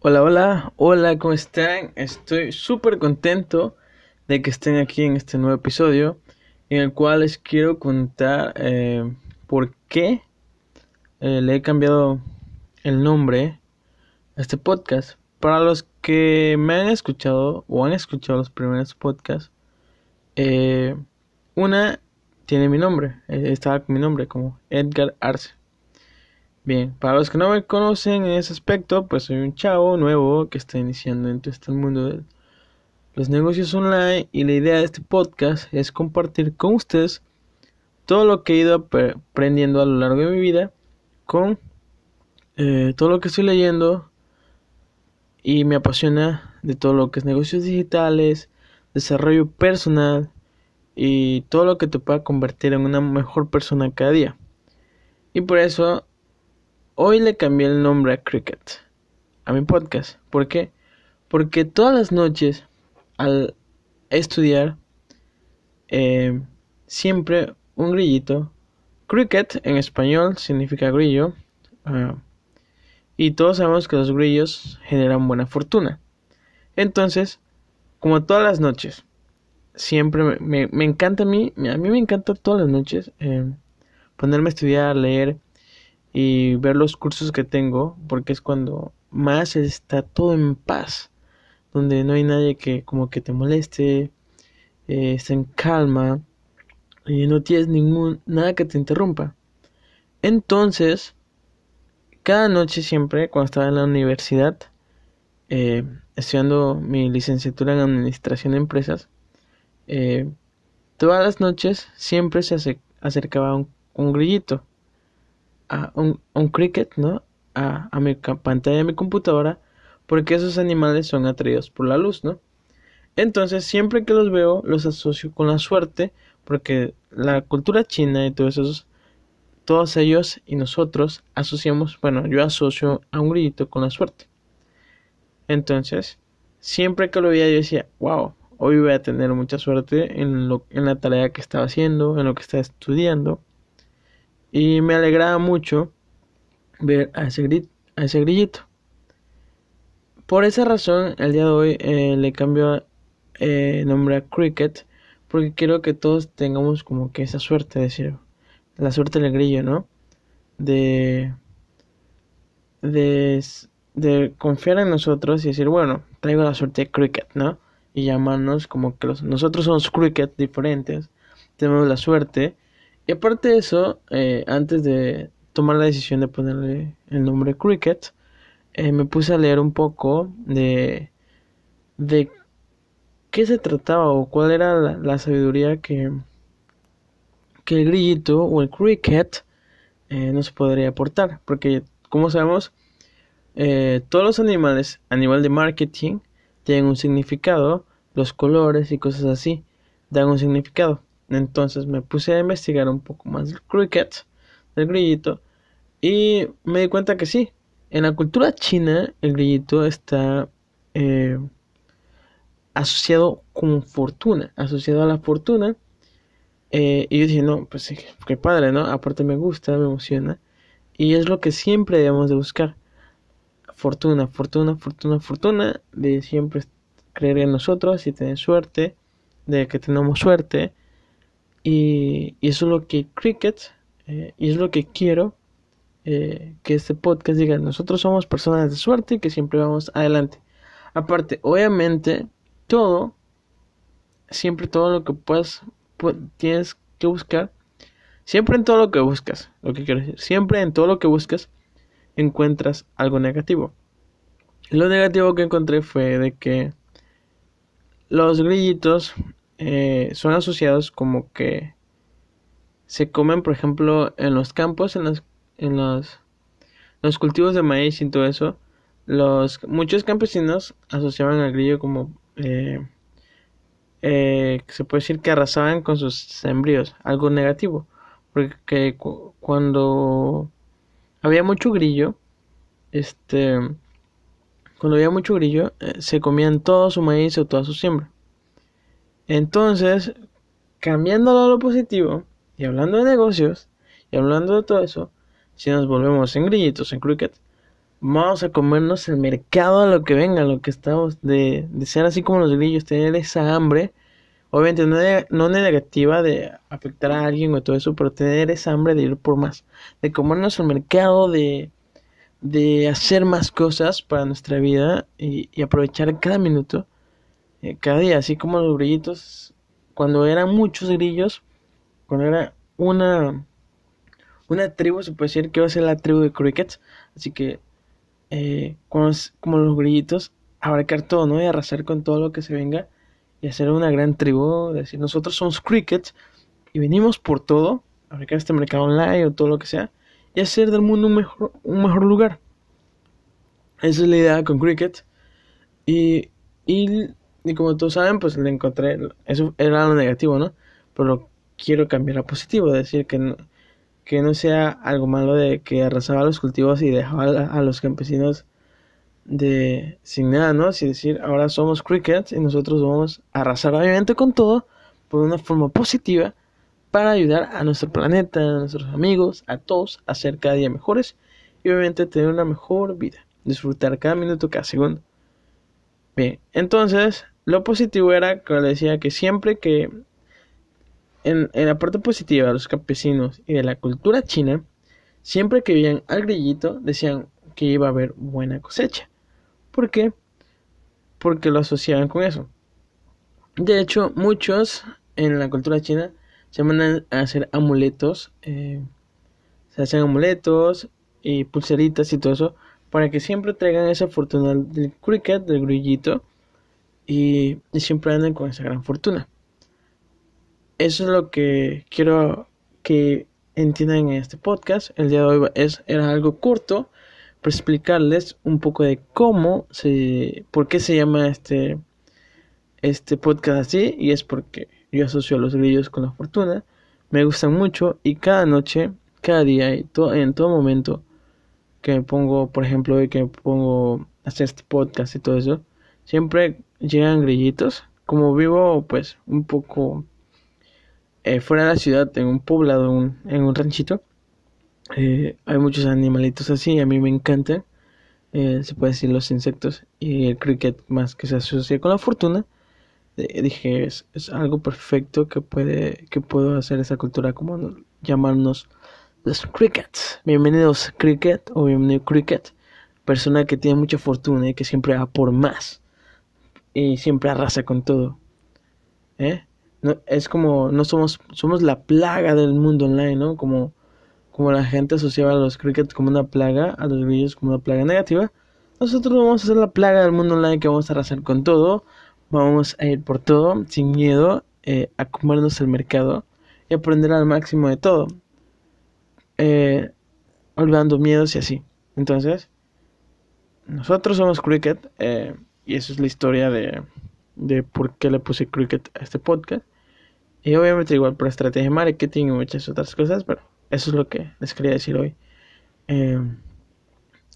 Hola, hola, hola, ¿cómo están? Estoy súper contento de que estén aquí en este nuevo episodio en el cual les quiero contar eh, por qué eh, le he cambiado el nombre a este podcast. Para los que me han escuchado o han escuchado los primeros podcasts, eh, una tiene mi nombre, estaba con mi nombre como Edgar Arce. Bien, para los que no me conocen en ese aspecto, pues soy un chavo nuevo que está iniciando en todo este mundo de los negocios online y la idea de este podcast es compartir con ustedes todo lo que he ido aprendiendo a lo largo de mi vida con eh, todo lo que estoy leyendo y me apasiona de todo lo que es negocios digitales, desarrollo personal y todo lo que te pueda convertir en una mejor persona cada día. Y por eso Hoy le cambié el nombre a Cricket, a mi podcast. ¿Por qué? Porque todas las noches al estudiar, eh, siempre un grillito. Cricket en español significa grillo. Ah, y todos sabemos que los grillos generan buena fortuna. Entonces, como todas las noches, siempre me, encanta a mí, a mí me encanta todas las noches eh, ponerme a estudiar, leer y ver los cursos que tengo, porque es cuando más está todo en paz, donde no hay nadie que como que te moleste, eh, está en calma y no tienes ningún nada que te interrumpa. Entonces, cada noche siempre, cuando estaba en la universidad, eh, estudiando mi licenciatura en administración de empresas, eh, todas las noches siempre se acercaba un grillito a un, cricket, ¿no? A, a mi pantalla de mi computadora porque esos animales son atraídos por la luz, ¿no? Entonces, siempre que los veo, los asocio con la suerte, porque la cultura china y todos esos, todos ellos y nosotros asociamos, bueno, yo asocio a un grillito con la suerte. Entonces, siempre que lo veía, yo decía, wow, hoy voy a tener mucha suerte en, lo, en la tarea que estaba haciendo, en lo que estaba estudiando. Y me alegraba mucho ver a ese, a ese grillito. Por esa razón, el día de hoy eh, le cambio eh, nombre a Cricket, porque quiero que todos tengamos como que esa suerte, de decir, la suerte del grillo, ¿no? De, de, de confiar en nosotros y decir, bueno, traigo la suerte de Cricket, ¿no? Y llamarnos como que los, nosotros somos Cricket diferentes, tenemos la suerte y aparte de eso, eh, antes de tomar la decisión de ponerle el nombre Cricket, eh, me puse a leer un poco de, de qué se trataba o cuál era la, sabiduría que, que el grillito o el cricket eh, nos podría aportar. Porque, como sabemos, todos los animales a nivel de marketing tienen un significado, los colores y cosas así dan un significado. Entonces me puse a investigar un poco más del cricket, del grillito, y me di cuenta que sí, en la cultura china el grillito está eh, asociado con fortuna, asociado a la fortuna. Eh, y yo dije, no, pues qué padre, ¿no? Aparte me gusta, me emociona. Y es lo que siempre debemos de buscar. Fortuna, fortuna, fortuna, fortuna. De siempre creer en nosotros y tener suerte. De que tenemos suerte. Y, eso es lo que Cricket, eh, y es lo que quiero eh, que este podcast diga, nosotros somos personas de suerte y que siempre vamos adelante. Aparte, obviamente, todo, siempre todo lo que puedas, tienes que buscar, siempre en todo lo que buscas, lo que quiero decir, siempre en todo lo que buscas, encuentras algo negativo. Lo negativo que encontré fue de que los grillitos eh, son asociados como que se comen, por ejemplo, en los campos, en los, en los, los cultivos de maíz y todo eso. Los, muchos campesinos asociaban al grillo como eh, eh, se puede decir que arrasaban con sus sembríos, algo negativo, porque cuando había mucho grillo, este, cuando había mucho grillo, se comían todo su maíz o toda su siembra. Entonces, cambiándolo a lo positivo y hablando de negocios y hablando de todo eso, si nos volvemos en grillitos, en cricket, vamos a comernos el mercado a lo que venga, lo que estamos, de, de ser así como los grillos, tener esa hambre, obviamente no, de, no negativa de afectar a alguien o todo eso, pero tener esa hambre de ir por más, de comernos el mercado, de, de hacer más cosas para nuestra vida y, y aprovechar cada minuto, eh, cada día, así como los grillitos, cuando eran muchos grillos, cuando era una una tribu, se puede decir que va a ser la tribu de crickets, así que eh, como, como los grillitos, abarcar todo, ¿no? Y arrasar con todo lo que se venga y hacer una gran tribu, decir, nosotros somos crickets y venimos por todo, abarcar este mercado online o todo lo que sea, y hacer del mundo un mejor, un mejor lugar. Esa es la idea con cricket. Y, y, y como todos saben, pues le encontré, eso era lo negativo, ¿no? Pero quiero cambiar a positivo, decir que no, que no sea algo malo de que arrasaba los cultivos y dejaba a, los campesinos de sin nada, ¿no? Es decir, ahora somos crickets y nosotros vamos a arrasar obviamente con todo por una forma positiva para ayudar a nuestro planeta, a nuestros amigos, a todos a ser cada día mejores y obviamente tener una mejor vida, disfrutar cada minuto, cada segundo. Bien, entonces lo positivo era, le decía, que siempre que en, la parte positiva de los campesinos y de la cultura china, siempre que veían al grillito decían que iba a haber buena cosecha. ¿Por qué? Porque lo asociaban con eso. De hecho, muchos en la cultura china se mandan a hacer amuletos, eh, se hacen amuletos y pulseritas y todo eso para que siempre traigan esa fortuna del cricket, del grillito, y siempre anden con esa gran fortuna. Eso es lo que quiero que entiendan en este podcast. El día de hoy es, era algo corto para explicarles un poco de cómo se, por qué se llama este, este podcast así. Y es porque yo asocio a los grillos con la fortuna. Me gustan mucho y cada noche, cada día y todo, en todo momento que me pongo, por ejemplo, hoy que me pongo a hacer este podcast y todo eso, siempre llegan grillitos. Como vivo, pues, un poco eh, fuera de la ciudad, en un poblado, en un, ranchito, eh, hay muchos animalitos así, y a mí me encantan, eh, se puede decir los insectos, y el cricket más que se asocia con la fortuna, dije, es, es, algo perfecto que puede, que puedo hacer esa cultura, como llamarnos los crickets. Bienvenidos cricket, o bienvenido cricket, persona que tiene mucha fortuna y que siempre va por más, y siempre arrasa con todo. ¿Eh? no, es como, no somos, somos la plaga del mundo online, ¿no? Como, como la gente asociaba a los crickets como una plaga, a los grillos como una plaga negativa. Nosotros vamos a ser la plaga del mundo online que vamos a arrasar con todo, vamos a ir por todo, sin miedo, eh, a comernos el mercado y aprender al máximo de todo, eh, olvidando miedos y así. Entonces, nosotros somos cricket eh, y eso es la historia de, de por qué le puse cricket a este podcast. Y obviamente igual por estrategia de marketing y muchas otras cosas, pero eso es lo que les quería decir hoy. Eh,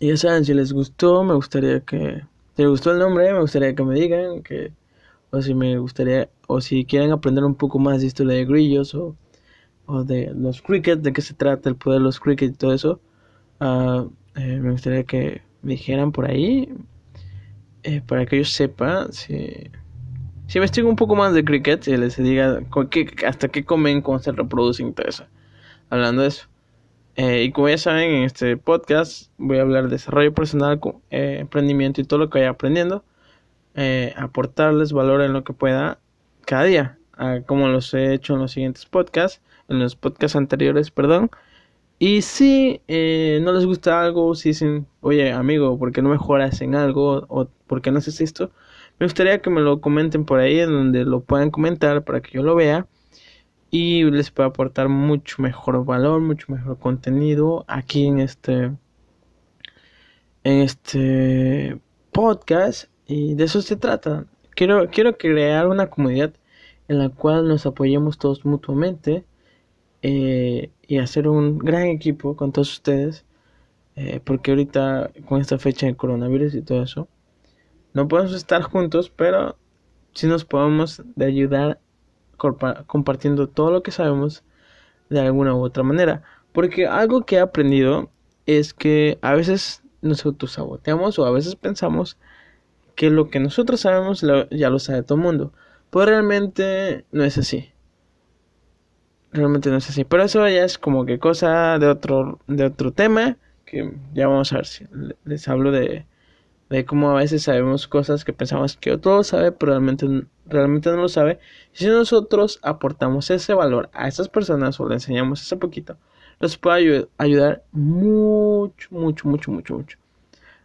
y ya saben, si les gustó, me gustaría que... Si les gustó el nombre, me gustaría que me digan que... O si me gustaría... O si quieren aprender un poco más de historia de grillos o, o de los cricket, de qué se trata el poder de los cricket y todo eso. Uh, eh, me gustaría que me dijeran por ahí. Eh, para que yo sepa si investigo un poco más de cricket y les diga hasta qué comen, cómo se reproducen. Hablando de eso. Eh, y como ya saben, en este podcast voy a hablar de desarrollo personal, eh, emprendimiento y todo lo que vaya aprendiendo. Eh, aportarles valor en lo que pueda cada día, como los he hecho en los siguientes podcasts, en los podcasts anteriores, perdón. Y si no les gusta algo, si dicen, oye amigo, ¿por qué no mejoras en algo? ¿O por qué no haces esto? Me gustaría que me lo comenten por ahí, en donde lo puedan comentar para que yo lo vea y les pueda aportar mucho mejor valor, mucho mejor contenido aquí en este en este podcast y de eso se trata. Quiero quiero crear una comunidad en la cual nos apoyemos todos mutuamente eh, y hacer un gran equipo con todos ustedes eh, porque ahorita con esta fecha de coronavirus y todo eso no podemos estar juntos, pero sí nos podemos de ayudar compartiendo todo lo que sabemos de alguna u otra manera. Porque algo que he aprendido es que a veces nos autosaboteamos o a veces pensamos que lo que nosotros sabemos ya lo sabe todo el mundo. Pero realmente no es así. Realmente no es así. Pero eso ya es como que cosa de otro, de otro tema. Que ya vamos a ver si les hablo de, de cómo a veces sabemos cosas que pensamos que otro sabe, pero realmente, realmente no lo sabe. Si nosotros aportamos ese valor a esas personas o le enseñamos ese poquito, los puede ayudar mucho, mucho, mucho, mucho, mucho.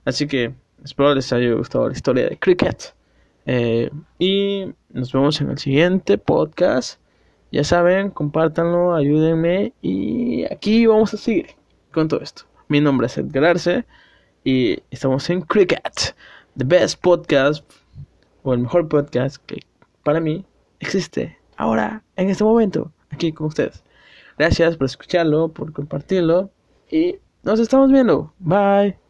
Así que espero les haya gustado la historia de Cricket. Eh, y nos vemos en el siguiente podcast. Ya saben, compártanlo, ayúdenme. Y aquí vamos a seguir con todo esto. Mi nombre es Edgar Arce y estamos en Cricket, the best podcast o el mejor podcast que para mí existe ahora, en este momento, aquí con ustedes. Gracias por escucharlo, por compartirlo y nos estamos viendo. Bye.